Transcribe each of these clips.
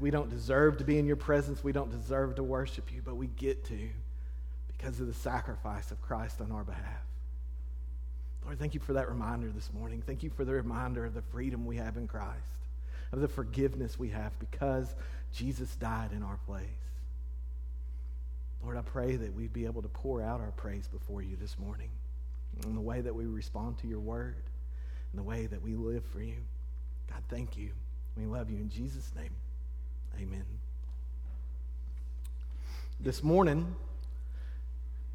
We don't deserve to be in your presence. We don't deserve to worship you, but we get to because of the sacrifice of Christ on our behalf. Lord, thank you for that reminder this morning. Thank you for the reminder of the freedom we have in Christ, of the forgiveness we have because Jesus died in our place. Lord, I pray that we'd be able to pour out our praise before you this morning in the way that we respond to your word, in the way that we live for you. God, thank you. We love you in Jesus' name. Amen. This morning,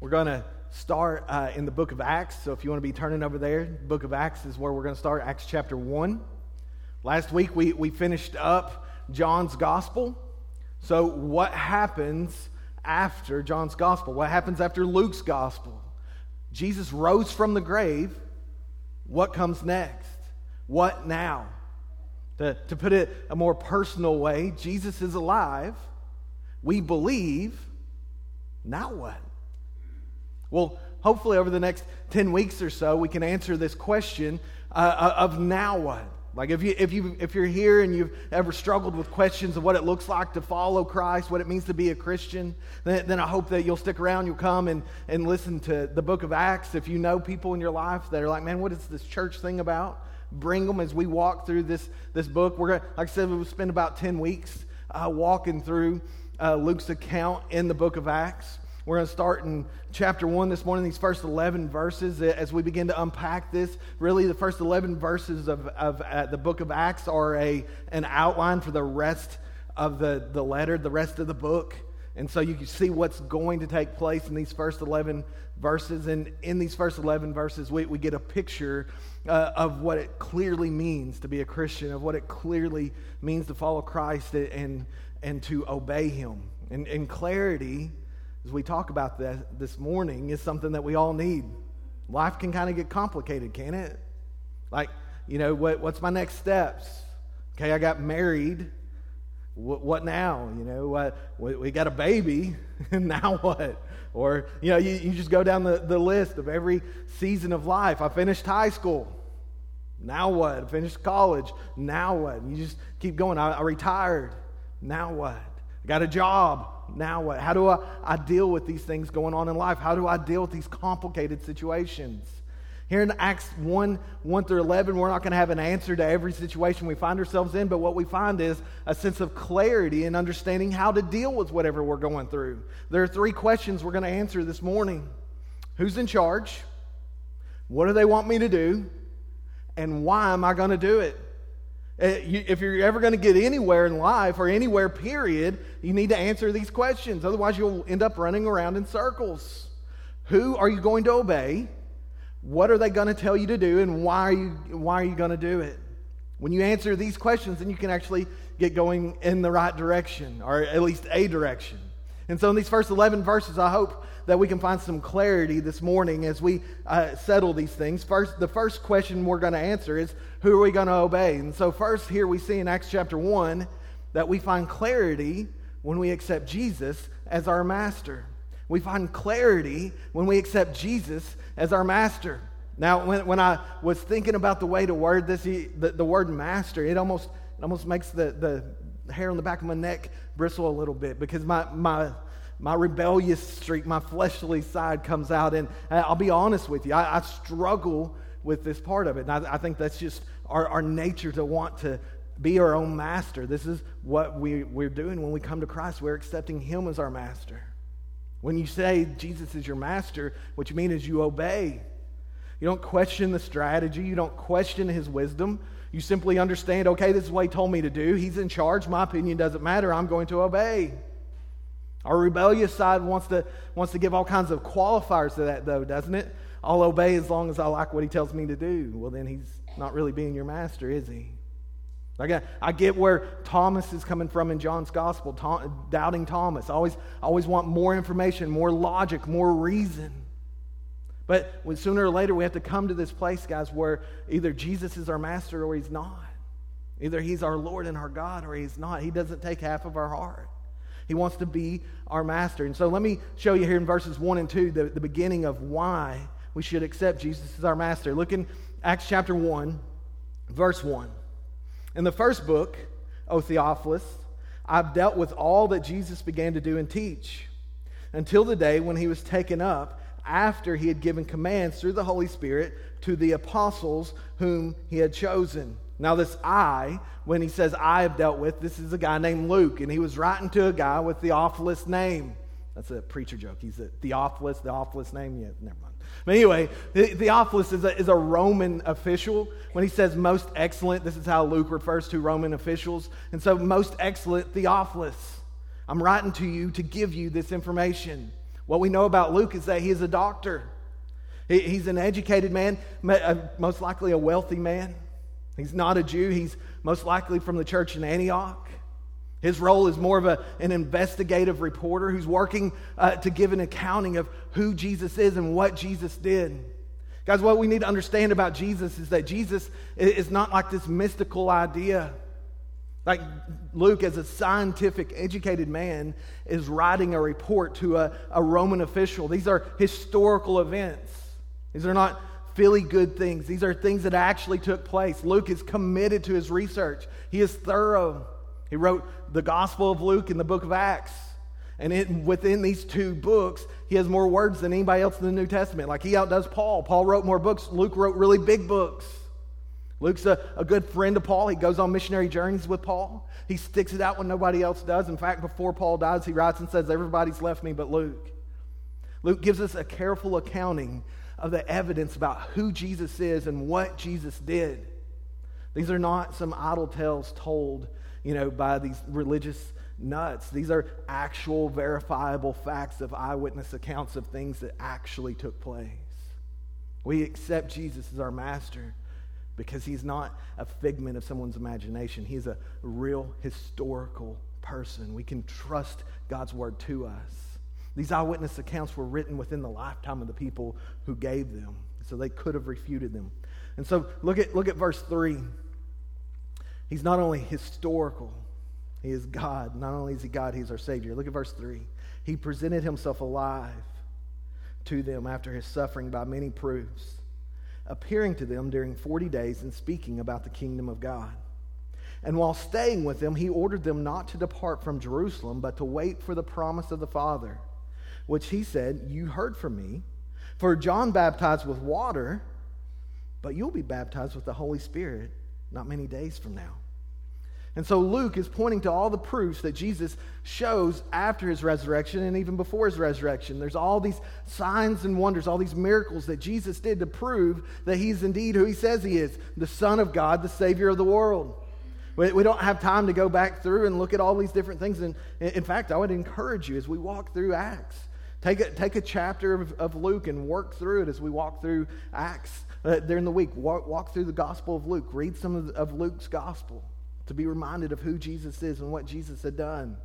we're going to start uh, in the book of Acts. So if you want to be turning over there, the book of Acts is where we're going to start, Acts chapter 1. Last week, we, we finished up John's gospel. So, what happens after John's gospel? What happens after Luke's gospel? Jesus rose from the grave. What comes next? What now? To, to put it a more personal way, Jesus is alive. We believe. Now what? Well, hopefully, over the next 10 weeks or so, we can answer this question uh, of now what? Like if you if you if you're here and you've ever struggled with questions of what it looks like to follow Christ, what it means to be a Christian, then, then I hope that you'll stick around, you'll come and, and listen to the book of Acts. If you know people in your life that are like, man, what is this church thing about? Bring them as we walk through this this book. We're gonna, like I said, we'll spend about 10 weeks uh, walking through uh, Luke's account in the book of Acts. We're going to start in chapter 1 this morning, these first 11 verses, as we begin to unpack this. Really, the first 11 verses of, of uh, the book of Acts are a, an outline for the rest of the, the letter, the rest of the book. And so you can see what's going to take place in these first 11 verses. And in these first 11 verses, we, we get a picture uh, of what it clearly means to be a Christian, of what it clearly means to follow Christ and, and to obey Him. And, and clarity as we talk about that this morning, is something that we all need. Life can kind of get complicated, can it? Like, you know, what, what's my next steps? Okay, I got married. What, what now? You know, what, we, we got a baby. and now what? Or, you know, you, you just go down the, the list of every season of life. I finished high school. Now what? I finished college. Now what? And you just keep going. I, I retired. Now what? I got a job now what? How do I, I deal with these things going on in life? How do I deal with these complicated situations? Here in Acts 1 1 through 11, we're not going to have an answer to every situation we find ourselves in, but what we find is a sense of clarity and understanding how to deal with whatever we're going through. There are three questions we're going to answer this morning Who's in charge? What do they want me to do? And why am I going to do it? Uh, if you're ever going to get anywhere in life or anywhere, period, you need to answer these questions. Otherwise, you'll end up running around in circles. Who are you going to obey? What are they going to tell you to do? And why are you, why are you going to do it? When you answer these questions, then you can actually get going in the right direction, or at least a direction. And so, in these first 11 verses, I hope that we can find some clarity this morning as we uh, settle these things. First, the first question we're going to answer is who are we going to obey? And so, first, here we see in Acts chapter 1 that we find clarity when we accept Jesus as our master. We find clarity when we accept Jesus as our master. Now, when, when I was thinking about the way to word this, the, the word master, it almost, it almost makes the, the hair on the back of my neck bristle a little bit because my, my my rebellious streak, my fleshly side comes out. And I'll be honest with you, I, I struggle with this part of it. And I, I think that's just our, our, nature to want to be our own master. This is what we, we're doing when we come to Christ. We're accepting Him as our master. When you say Jesus is your master, what you mean is you obey. You don't question the strategy, you don't question His wisdom. You simply understand, okay, this is what He told me to do. He's in charge. My opinion doesn't matter. I'm going to obey. Our rebellious side wants to, wants to give all kinds of qualifiers to that, though, doesn't it? I'll obey as long as I like what he tells me to do. Well, then he's not really being your master, is he? I I get where Thomas is coming from in John's gospel, doubting Thomas. I always, always want more information, more logic, more reason. But when sooner or later we have to come to this place, guys, where either Jesus is our master or he's not. Either he's our Lord and our God or he's not. He doesn't take half of our heart. He wants to be our master. And so let me show you here in verses 1 and 2 the, the beginning of why we should accept Jesus as our master. Look in Acts chapter 1, verse 1. In the first book, O Theophilus, I've dealt with all that Jesus began to do and teach until the day when he was taken up after he had given commands through the Holy Spirit to the apostles whom he had chosen. Now, this I, when he says I have dealt with, this is a guy named Luke, and he was writing to a guy with Theophilus' name. That's a preacher joke. He's a Theophilus, Theophilus name? Yeah, never. But anyway, Theophilus is a, is a Roman official. When he says most excellent, this is how Luke refers to Roman officials. And so, most excellent Theophilus, I'm writing to you to give you this information. What we know about Luke is that he is a doctor. He, he's an educated man, uh, most likely a wealthy man. He's not a Jew. He's most likely from the church in Antioch. His role is more of a, an investigative reporter who's working uh, to give an accounting of who Jesus is and what Jesus did. Guys, what we need to understand about Jesus is that Jesus is not like this mystical idea. Like Luke, as a scientific, educated man, is writing a report to a, a Roman official. These are historical events. These are not feel good things. These are things that actually took place. Luke is committed to his research, he is thorough. He wrote the Gospel of Luke and the book of Acts. And it, within these two books, he has more words than anybody else in the New Testament. Like he outdoes Paul. Paul wrote more books. Luke wrote really big books. Luke's a, a good friend of Paul. He goes on missionary journeys with Paul. He sticks it out when nobody else does. In fact, before Paul dies, he writes and says, Everybody's left me but Luke. Luke gives us a careful accounting of the evidence about who Jesus is and what Jesus did. These are not some idle tales told you know, by these religious nuts. These are actual, verifiable facts of eyewitness accounts of things that actually took place. We accept Jesus as our master because he's not a figment of someone's imagination. He's a real historical person. We can trust God's word to us. These eyewitness accounts were written within the lifetime of the people who gave them, so they could have refuted them. And so look at, look at verse 3. He's not only historical, he is God. Not only is he God, he's our Savior. Look at verse 3. He presented himself alive to them after his suffering by many proofs, appearing to them during 40 days and speaking about the kingdom of God. And while staying with them, he ordered them not to depart from Jerusalem, but to wait for the promise of the Father, which he said, You heard from me. For John baptized with water, but you'll be baptized with the Holy Spirit not many days from now. And so Luke is pointing to all the proofs that Jesus shows after his resurrection and even before his resurrection. There's all these signs and wonders, all these miracles that Jesus did to prove that he's indeed who he says he is the Son of God, the Savior of the world. We don't have time to go back through and look at all these different things. And in fact, I would encourage you as we walk through Acts, take a, take a chapter of, of Luke and work through it as we walk through Acts uh, during the week. Walk, walk, through the Gospel of Luke. Read some of, of Luke's Gospel to be reminded of who Jesus is and what Jesus had done.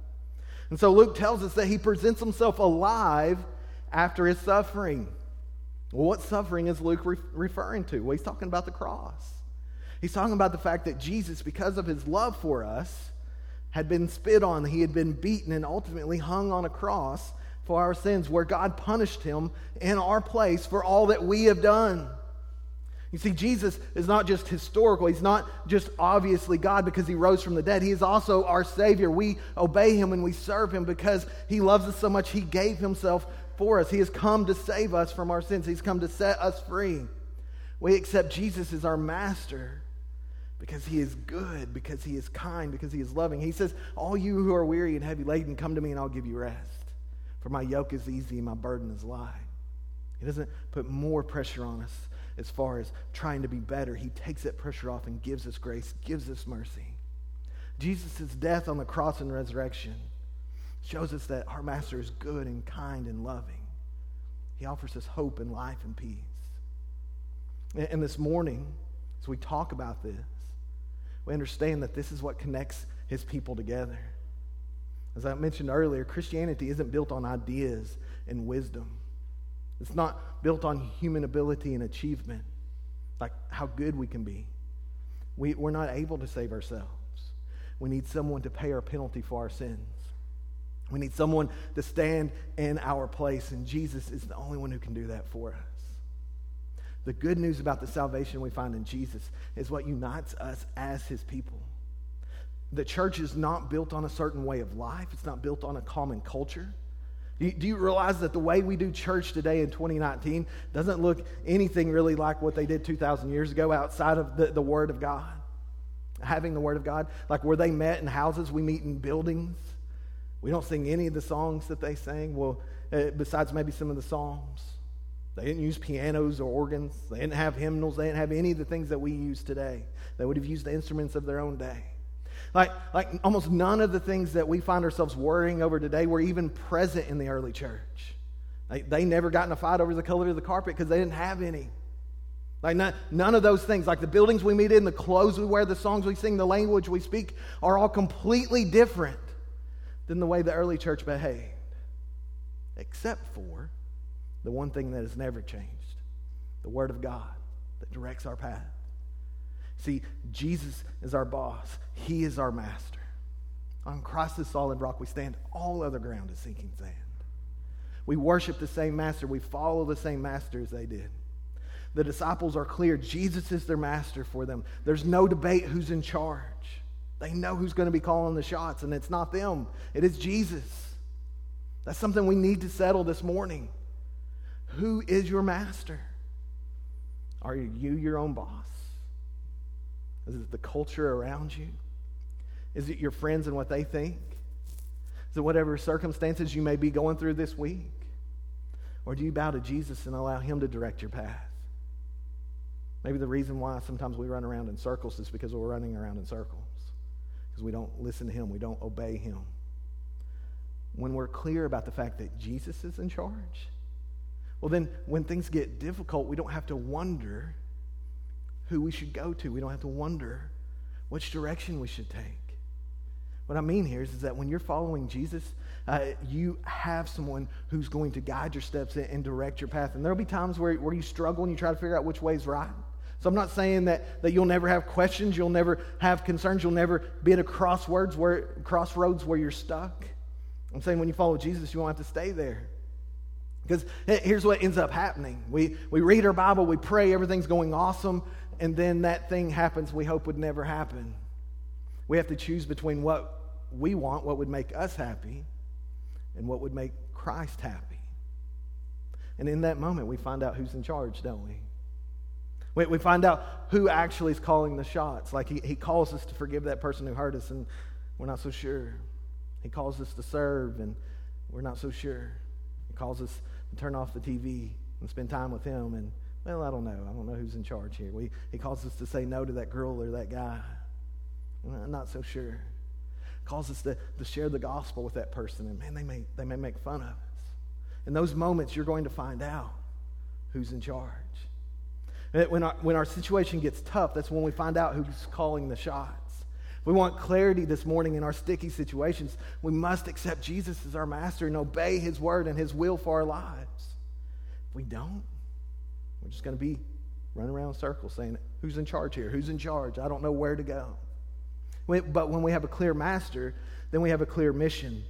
And so Luke tells us that he presents himself alive after his suffering. Well, what suffering is Luke re- referring to? Well, he's talking about the cross. He's talking about the fact that Jesus, because of his love for us, had been spit on, he had been beaten, and ultimately hung on a cross for our sins, where God punished him in our place for all that we have done. You see, Jesus is not just historical. He's not just obviously God because he rose from the dead. He is also our Savior. We obey him and we serve him because he loves us so much he gave himself for us. He has come to save us from our sins, he's come to set us free. We accept Jesus as our master because he is good, because he is kind, because he is loving. He says, All you who are weary and heavy laden, come to me and I'll give you rest. For my yoke is easy and my burden is light. He doesn't put more pressure on us as far as trying to be better. He takes that pressure off and gives us grace, gives us mercy. Jesus' death on the cross and resurrection shows us that our Master is good and kind and loving. He offers us hope and life and peace. And this morning, as we talk about this, we understand that this is what connects his people together. As I mentioned earlier, Christianity isn't built on ideas and wisdom. It's not built on human ability and achievement, like how good we can be. We, we're not able to save ourselves. We need someone to pay our penalty for our sins. We need someone to stand in our place, and Jesus is the only one who can do that for us. The good news about the salvation we find in Jesus is what unites us as his people. the church is not built on a certain way of life, it's not built on a common culture. Do you, realize that the way we do church today in 2019 doesn't look anything really like what they did 2,000 years ago outside of the, the Word of God? Having the Word of God. Like where they met in houses, we meet in buildings. We don't sing any of the songs that they sang, well, uh, besides maybe some of the Psalms. They didn't use pianos or organs. They didn't have hymnals. They didn't have any of the things that we use today. They would have used the instruments of their own day. Like, like almost none of the things that we find ourselves worrying over today were even present in the early church. They, they never got in a fight over the color of the carpet because they didn't have any. Like none of those things, like the buildings we meet in, the clothes we wear, the songs we sing, the language we speak, are all completely different than the way the early church behaved. Except for the one thing that has never changed the Word of God that directs our path. See, Jesus is our boss, He is our master. On Christ's solid rock we stand, all other ground is sinking sand. We worship the same master, we follow the same master as they did. The disciples are clear Jesus is their master for them. There's no debate who's in charge. They know who's going to be calling the shots, and it's not them, it is Jesus. That's something we need to settle this morning. Who is your master? Are you your own boss? Is it the culture around you? Is it your friends and what they think? Is it whatever circumstances you may be going through this week? Or do you bow to Jesus and allow Him to direct your path? Maybe the reason why sometimes we run around in circles is because we're running around in circles, because we don't listen to Him, we don't obey Him. When we're clear about the fact that Jesus is in charge, well, then when things get difficult, we don't have to wonder who we should go to. We don't have to wonder which direction we should take. What I mean here is, is that when you're following Jesus, uh, you have someone who's going to guide your steps and direct your path. And there'll be times where, where you struggle and you try to figure out which way is right. So I'm not saying that, that you'll never have questions, you'll never have concerns, you'll never be at a crossroads where, crossroads where you're stuck. I'm saying when you follow Jesus, you won't have to stay there. Because here's what ends up happening we, we read our Bible, we pray, everything's going awesome, and then that thing happens we hope would never happen. We have to choose between what we want, what would make us happy, and what would make Christ happy. And in that moment, we find out who's in charge, don't we? We, we find out who actually is calling the shots. Like he, he calls us to forgive that person who hurt us, and we're not so sure. He calls us to serve, and we're not so sure. He calls us to turn off the TV and spend time with him. And, well, I don't know. I don't know who's in charge here. We, he calls us to say no to that girl or that guy. I'm not so sure. Calls us to, to share the gospel with that person. And, man, they may, they may make fun of us. In those moments, you're going to find out who's in charge. Eh, when our, when our situation gets tough, that's when we find out who's calling the shots. We want clarity this morning in our sticky situations. We must accept Jesus as our master and obey his word and his will for our lives. If we don't, we're just going to be running around circles saying, Who's in charge here? Who's in charge? I don't know where to go. But when we have a clear master, then we have a clear mission.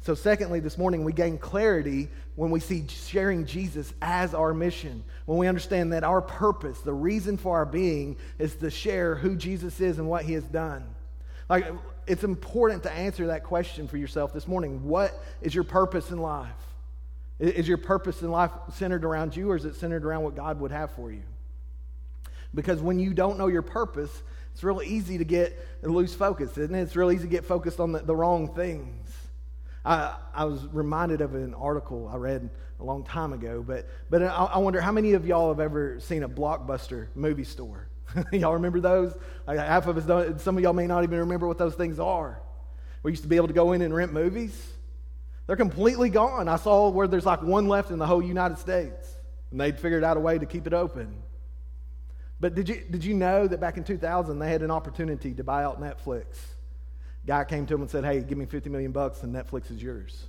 So, secondly, this morning, we gain clarity when we see sharing Jesus as our mission. When we understand that our purpose, the reason for our being, is to share who Jesus is and what he has done. Like, it's important to answer that question for yourself this morning. What is your purpose in life? Is your purpose in life centered around you, or is it centered around what God would have for you? Because when you don't know your purpose, it's really easy to get lose focus, isn't it? It's really easy to get focused on the, the wrong things. I, I was reminded of an article I read a long time ago, but, but I, I wonder how many of y'all have ever seen a blockbuster movie store? y'all remember those? Like half of us don't. Some of y'all may not even remember what those things are. We used to be able to go in and rent movies. They're completely gone. I saw where there's like one left in the whole United States, and they'd figured out a way to keep it open. But did you, did you know that back in 2000 they had an opportunity to buy out Netflix? Guy came to him and said, "Hey, give me 50 million bucks, and Netflix is yours."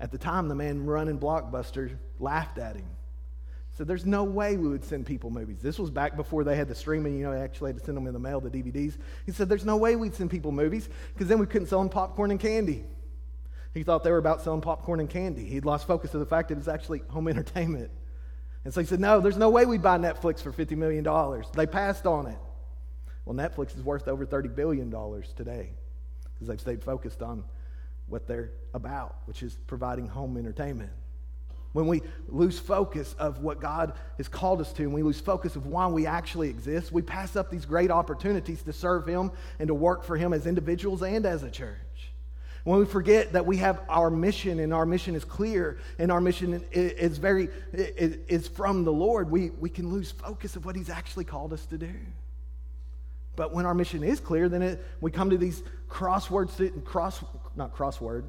At the time, the man running Blockbuster laughed at him. Said, there's no way we would send people movies. This was back before they had the streaming, you know, they actually had to send them in the mail, the DVDs. He said there's no way we'd send people movies because then we couldn't sell them popcorn and candy. He thought they were about selling popcorn and candy. He'd lost focus of the fact that it was actually home entertainment. And so he said, no, there's no way we'd buy Netflix for $50 million. They passed on it. Well, Netflix is worth over $30 billion today because they've stayed focused on what they're about, which is providing home entertainment. When we lose focus of what God has called us to, and we lose focus of why we actually exist, we pass up these great opportunities to serve Him and to work for Him as individuals and as a church. When we forget that we have our mission and our mission is clear and our mission is very is from the Lord, we, we can lose focus of what He's actually called us to do. But when our mission is clear, then it, we come to these crosswords, cross, not crossword,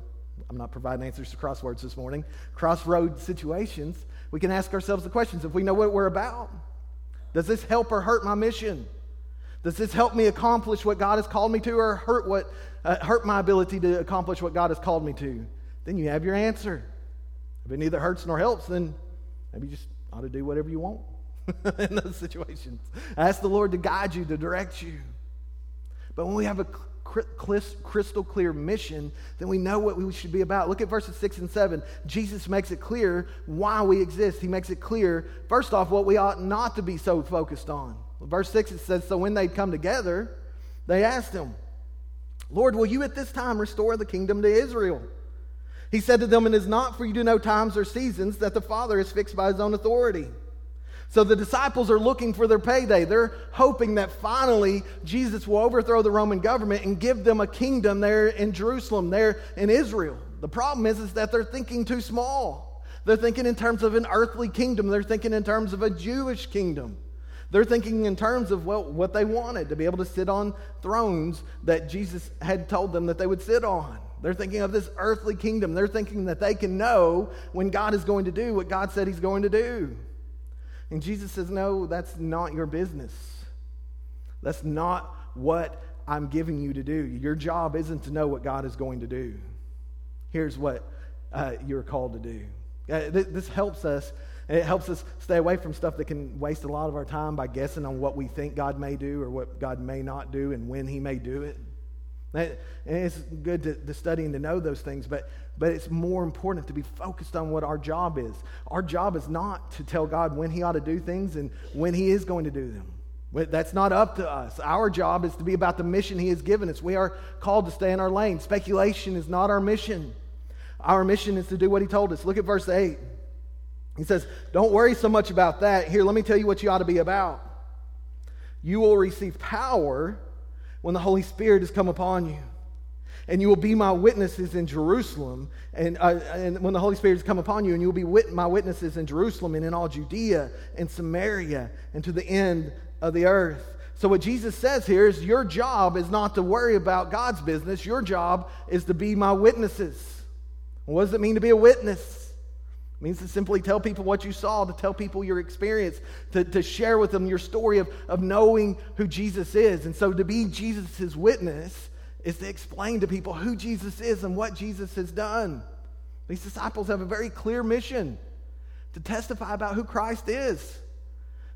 I'm not providing answers to crosswords this morning, crossroad situations. We can ask ourselves the questions if we know what we're about. Does this help or hurt my mission? Does this help me accomplish what God has called me to or hurt, what, uh, hurt my ability to accomplish what God has called me to? Then you have your answer. If it neither hurts nor helps, then maybe you just ought to do whatever you want. in those situations. Ask the Lord to guide you, to direct you. But when we have a crystal clear mission, then we know what we should be about. Look at verses 6 and 7. Jesus makes it clear why we exist. He makes it clear, first off, what we ought not to be so focused on. Verse 6 it says, So when they'd come together, they asked him, Lord, will you at this time restore the kingdom to Israel? He said to them, It is not for you to know times or seasons that the Father is fixed by his own authority so the disciples are looking for their payday. They're hoping that finally Jesus will overthrow the Roman government and give them a kingdom there in Jerusalem, there in Israel. The problem is, is that they're thinking too small. They're thinking in terms of an earthly kingdom. They're thinking in terms of a Jewish kingdom. They're thinking in terms of well, what they wanted to be able to sit on thrones that Jesus had told them that they would sit on. They're thinking of this earthly kingdom. They're thinking that they can know when God is going to do what God said He's going to do. And Jesus says, No, that's not your business. That's not what I'm giving you to do. Your job isn't to know what God is going to do. Here's what uh, you're called to do. Uh, th- this helps us. It helps us stay away from stuff that can waste a lot of our time by guessing on what we think God may do or what God may not do and when He may do it. And it's good to, to, study and to know those things, but, but it's more important to be focused on what our job is. Our job is not to tell God when He ought to do things and when He is going to do them. That's not up to us. Our job is to be about the mission He has given us. We are called to stay in our lane. Speculation is not our mission. Our mission is to do what He told us. Look at verse 8. He says, Don't worry so much about that. Here, let me tell you what you ought to be about. You will receive power when the Holy Spirit has come upon you. And you will be my witnesses in Jerusalem. And, uh, and when the Holy Spirit has come upon you, and you will be wit- my witnesses in Jerusalem and in all Judea and Samaria and to the end of the earth. So, what Jesus says here is your job is not to worry about God's business. Your job is to be my witnesses. What does it mean to be a witness? It means to simply tell people what you saw, to tell people your experience, to, to share with them your story of, of knowing who Jesus is. And so to be Jesus' witness is to explain to people who Jesus is and what Jesus has done. These disciples have a very clear mission to testify about who Christ is.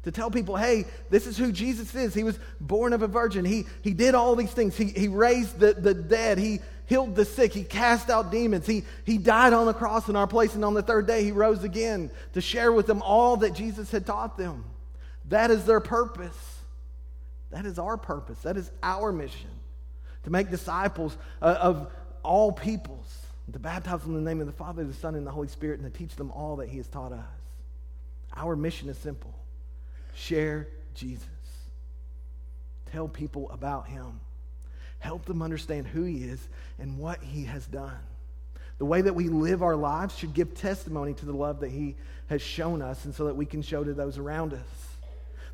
To tell people, hey, this is who Jesus is. He was born of a virgin. He, he did all these things. He, he raised the, the dead. He, healed the sick, he cast out demons, he, he died on the cross in our place, and on the third day he rose again to share with them all that Jesus had taught them. That is their purpose. That is our purpose. That is our mission to make disciples uh, of all peoples, to baptize them in the name of the Father, the Son, and the Holy Spirit, and to teach them all that he has taught us. Our mission is simple share Jesus, tell people about him. Help them understand who He is and what He has done. The way that we live our lives should give testimony to the love that He has shown us, and so that we can show to those around us.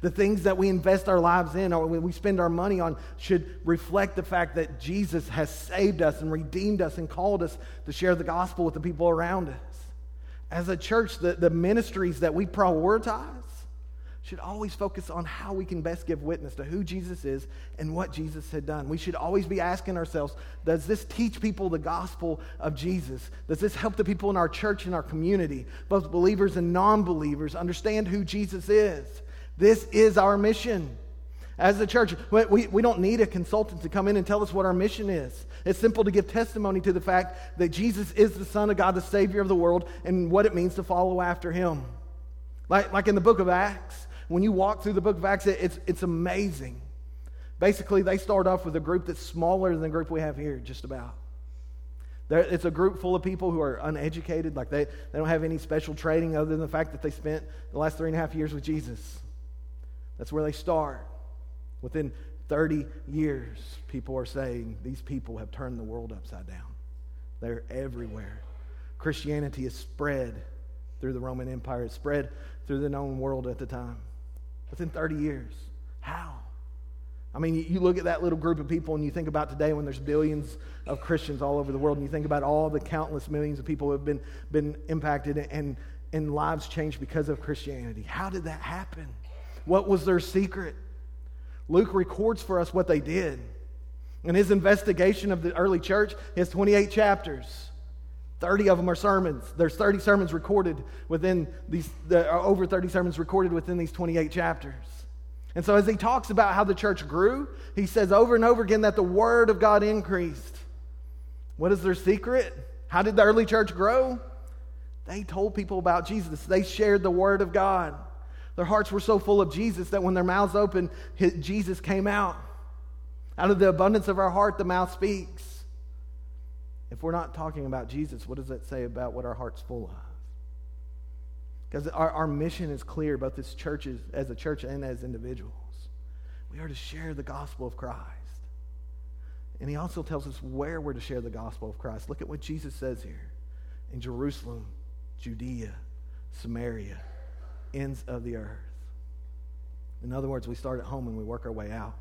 The things that we invest our lives in or we spend our money on should reflect the fact that Jesus has saved us and redeemed us and called us to share the gospel with the people around us. As a church, the, the ministries that we prioritize should always focus on how we can best give witness to who Jesus is and what Jesus had done. We should always be asking ourselves Does this teach people the gospel of Jesus? Does this help the people in our church and our community, both believers and non believers, understand who Jesus is? This is our mission. As a church, we, we don't need a consultant to come in and tell us what our mission is. It's simple to give testimony to the fact that Jesus is the Son of God, the Savior of the world, and what it means to follow after Him. Like, like in the book of Acts, when you walk through the book of Acts, it's, it's amazing Basically, they start off with a group that's smaller than the group we have here, just about. They're, it's a group full of people who are uneducated, like they, they don't have any special training other than the fact that they spent the last three and a half years with Jesus. That's where they start. Within 30 years, people are saying these people have turned the world upside down. They're everywhere. Christianity is spread through the Roman Empire, it's spread through the known world at the time. Within 30 years. How? I mean, you look at that little group of people and you think about today when there's billions of Christians all over the world, and you think about all the countless millions of people who have been, been impacted and, and lives changed because of Christianity. How did that happen? What was their secret? Luke records for us what they did. In his investigation of the early church, he has 28 chapters. 30 of them are sermons. There's 30 sermons recorded within these, the, uh, over 30 sermons recorded within these 28 chapters. And so, as he talks about how the church grew, he says over and over again that the word of God increased. What is their secret? How did the early church grow? They told people about Jesus, they shared the word of God. Their hearts were so full of Jesus that when their mouths opened, Jesus came out. Out of the abundance of our heart, the mouth speaks. If we're not talking about Jesus, what does that say about what our heart's full of? Because our, our mission is clear, both as churches, as a church and as individuals. We are to share the gospel of Christ. And he also tells us where we're to share the gospel of Christ. Look at what Jesus says here in Jerusalem, Judea, Samaria, ends of the earth. In other words, we start at home and we work our way out.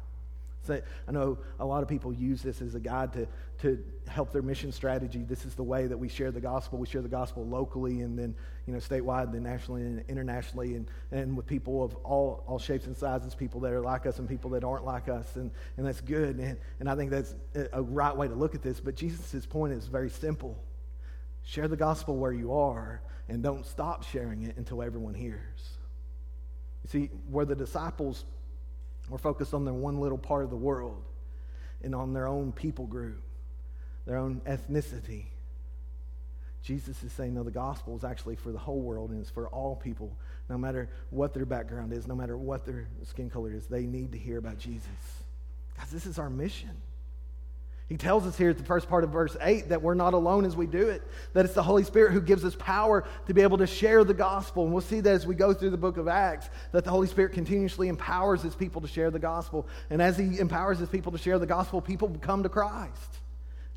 So I know a lot of people use this as a guide to, to help their mission strategy. This is the way that we share the gospel. We share the gospel locally and then, you know, statewide, then nationally and internationally, and, and with people of all, all shapes and sizes, people that are like us and people that aren't like us. And, and that's good. And, and I think that's a right way to look at this. But Jesus' point is very simple share the gospel where you are and don't stop sharing it until everyone hears. You see, where the disciples were focused on their one little part of the world and on their own people group, their own ethnicity. Jesus is saying, no, the gospel is actually for the whole world and it's for all people, no matter what their background is, no matter what their skin color is. They need to hear about Jesus. Guys, this is our mission. He tells us here at the first part of verse 8 that we're not alone as we do it, that it's the Holy Spirit who gives us power to be able to share the gospel. And we'll see that as we go through the book of Acts, that the Holy Spirit continuously empowers his people to share the gospel. And as he empowers his people to share the gospel, people come to Christ.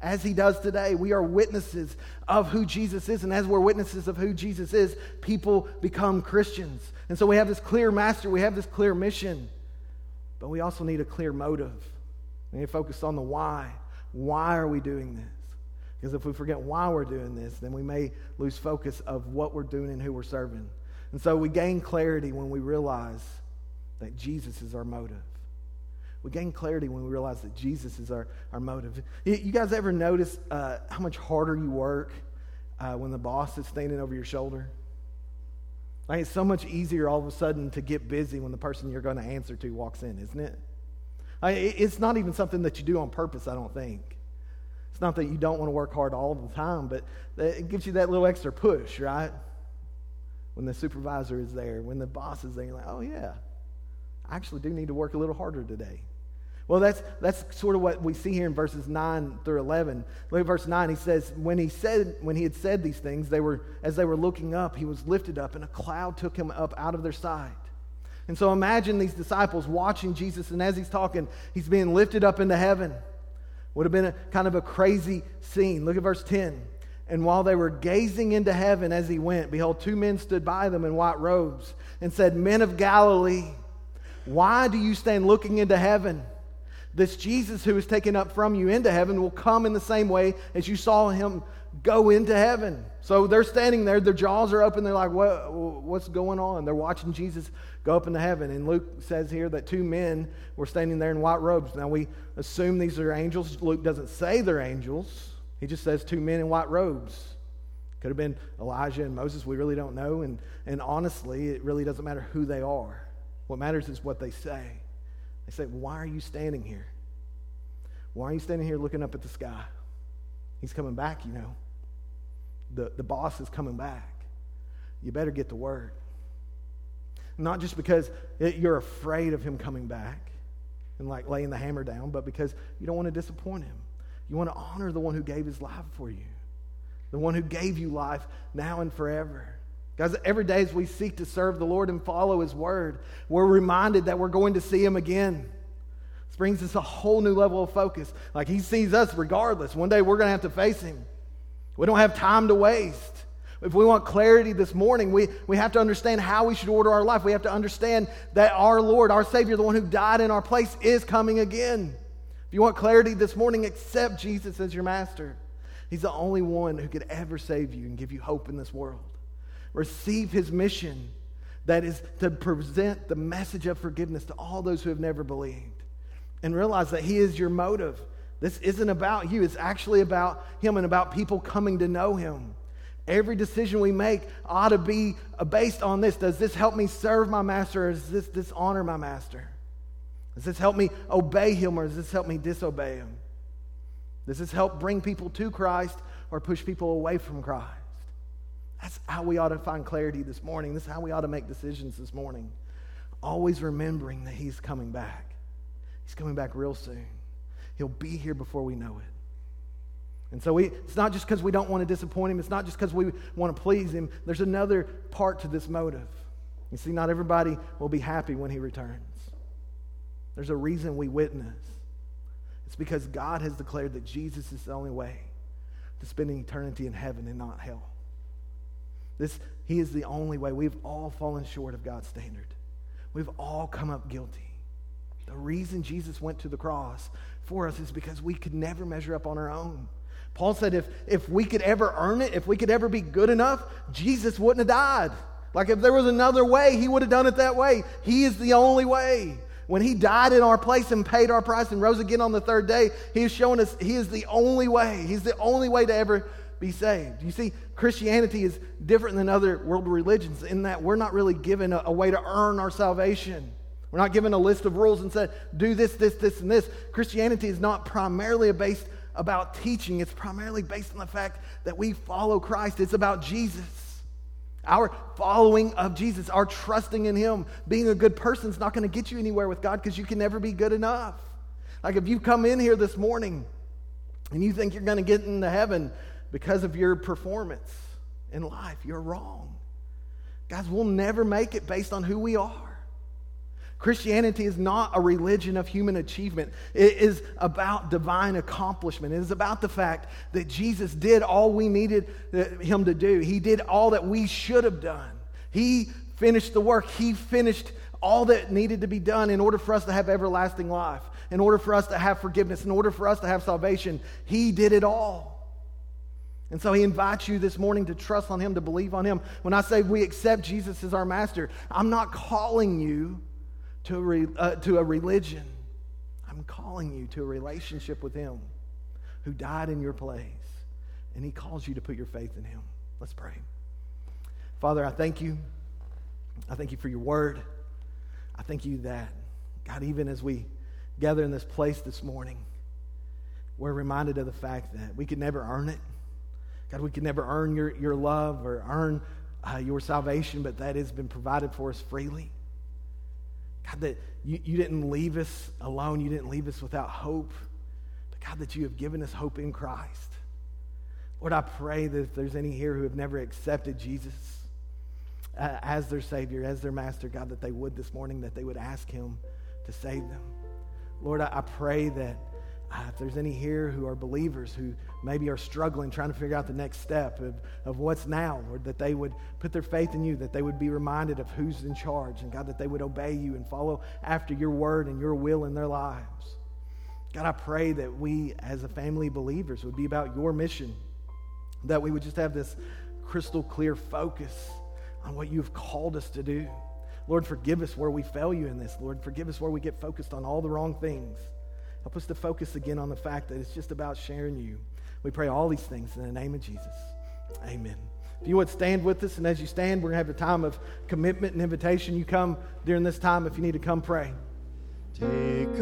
As he does today, we are witnesses of who Jesus is. And as we're witnesses of who Jesus is, people become Christians. And so we have this clear master, we have this clear mission, but we also need a clear motive. We need to focus on the why. Why are we doing this? Because if we forget why we're doing this, then we may lose focus of what we're doing and who we're serving. And so we gain clarity when we realize that Jesus is our motive. We gain clarity when we realize that Jesus is our, our motive. You guys ever notice uh, how much harder you work uh, when the boss is standing over your shoulder? Like it's so much easier all of a sudden to get busy when the person you're going to answer to walks in, isn't it? I, it's not even something that you do on purpose, I don't think. It's not that you don't want to work hard all the time, but it gives you that little extra push, right? When the supervisor is there, when the boss is there, you're like, oh, yeah, I actually do need to work a little harder today. Well, that's, that's sort of what we see here in verses 9 through 11. Look at verse 9. He says, when he, said, when he had said these things, they were, as they were looking up, he was lifted up, and a cloud took him up out of their sight. And so imagine these disciples watching Jesus, and as he's talking, he's being lifted up into heaven. Would have been a kind of a crazy scene. Look at verse 10. And while they were gazing into heaven as he went, behold, two men stood by them in white robes and said, Men of Galilee, why do you stand looking into heaven? This Jesus who is taken up from you into heaven will come in the same way as you saw him go into heaven. So they're standing there, their jaws are open. They're like, what, What's going on? They're watching Jesus go up into heaven. And Luke says here that two men were standing there in white robes. Now we assume these are angels. Luke doesn't say they're angels, he just says two men in white robes. Could have been Elijah and Moses. We really don't know. And, and honestly, it really doesn't matter who they are. What matters is what they say. They say, Why are you standing here? Why are you standing here looking up at the sky? He's coming back, you know. The, the boss is coming back. You better get to work. Not just because you're afraid of him coming back. and like laying the hammer down, but because you don't want to disappoint him. You want to honor the one who gave his life for you, the one who gave you life now and forever. Guys, every day as we seek to serve the Lord and follow his word, we're reminded that we're going to see him again. This brings us a whole new level of focus. Like he sees us regardless. One day we're going to have to face him. We don't have time to waste. If we want clarity this morning, we, we have to understand how we should order our life. We have to understand that our Lord, our Savior, the one who died in our place, is coming again. If you want clarity this morning, accept Jesus as your master. He's the only one who could ever save you and give you hope in this world. Receive his mission that is to present the message of forgiveness to all those who have never believed. And realize that he is your motive. This isn't about you, it's actually about him and about people coming to know him. Every decision we make ought to be based on this. Does this help me serve my master or does this dishonor my master? Does this help me obey him or does this help me disobey him? Does this help bring people to Christ or push people away from Christ? That's how we ought to find clarity this morning. This is how we ought to make decisions this morning. Always remembering that he's coming back. He's coming back real soon. He'll be here before we know it. And so we, it's not just because we don't want to disappoint him. It's not just because we want to please him. There's another part to this motive. You see, not everybody will be happy when he returns. There's a reason we witness. It's because God has declared that Jesus is the only way to spending eternity in heaven and not hell. This, he is the only way. We've all fallen short of God's standard. We've all come up guilty. The reason Jesus went to the cross for us is because we could never measure up on our own. Paul said if, if we could ever earn it, if we could ever be good enough, Jesus wouldn't have died. Like if there was another way, he would have done it that way. He is the only way. When he died in our place and paid our price and rose again on the third day, he is showing us he is the only way. He's the only way to ever be saved. You see, Christianity is different than other world religions in that we're not really given a, a way to earn our salvation. We're not given a list of rules and said, do this, this, this, and this. Christianity is not primarily based about teaching, it's primarily based on the fact that we follow Christ. It's about Jesus. Our following of Jesus, our trusting in Him, being a good person is not going to get you anywhere with God because you can never be good enough. Like if you come in here this morning and you think you're going to get into heaven because of your performance in life, you're wrong. Guys, we'll never make it based on who we are. Christianity is not a religion of human achievement. It is about divine accomplishment. It is about the fact that Jesus did all we needed uh, him to do. He did all that we should have done. He finished the work. He finished all that needed to be done in order for us to have everlasting life, in order for us to have forgiveness, in order for us to have salvation. He did it all. And so he invites you this morning to trust on him, to believe on him. When I say we accept Jesus as our master, I'm not calling you to a, re, uh, to a religion. I'm calling you to a relationship with Him who died in your place. And He calls you to put your faith in Him. Let's pray. Father, I thank you. I thank you for your word. I thank you that, God, even as we gather in this place this morning, we're reminded of the fact that we could never earn it. God, we could never earn your, your love or earn uh, your salvation, but that has been provided for us freely. God, that you, you didn't leave us alone. You didn't leave us without hope. But God, that you have given us hope in Christ. Lord, I pray that if there's any here who have never accepted Jesus uh, as their Savior, as their Master, God, that they would this morning, that they would ask Him to save them. Lord, I, I pray that Ah, if there's any here who are believers who maybe are struggling, trying to figure out the next step of, of what's now, Lord, that they would put their faith in you, that they would be reminded of who's in charge, and God, that they would obey you and follow after your word and your will in their lives. God, I pray that we as a family of believers would be about your mission, that we would just have this crystal clear focus on what you've called us to do. Lord, forgive us where we fail you in this. Lord, forgive us where we get focused on all the wrong things. Help us to focus again on the fact that it's just about sharing you. We pray all these things in the name of Jesus. Amen. If you would stand with us, and as you stand, we're going to have a time of commitment and invitation. You come during this time if you need to come pray. Take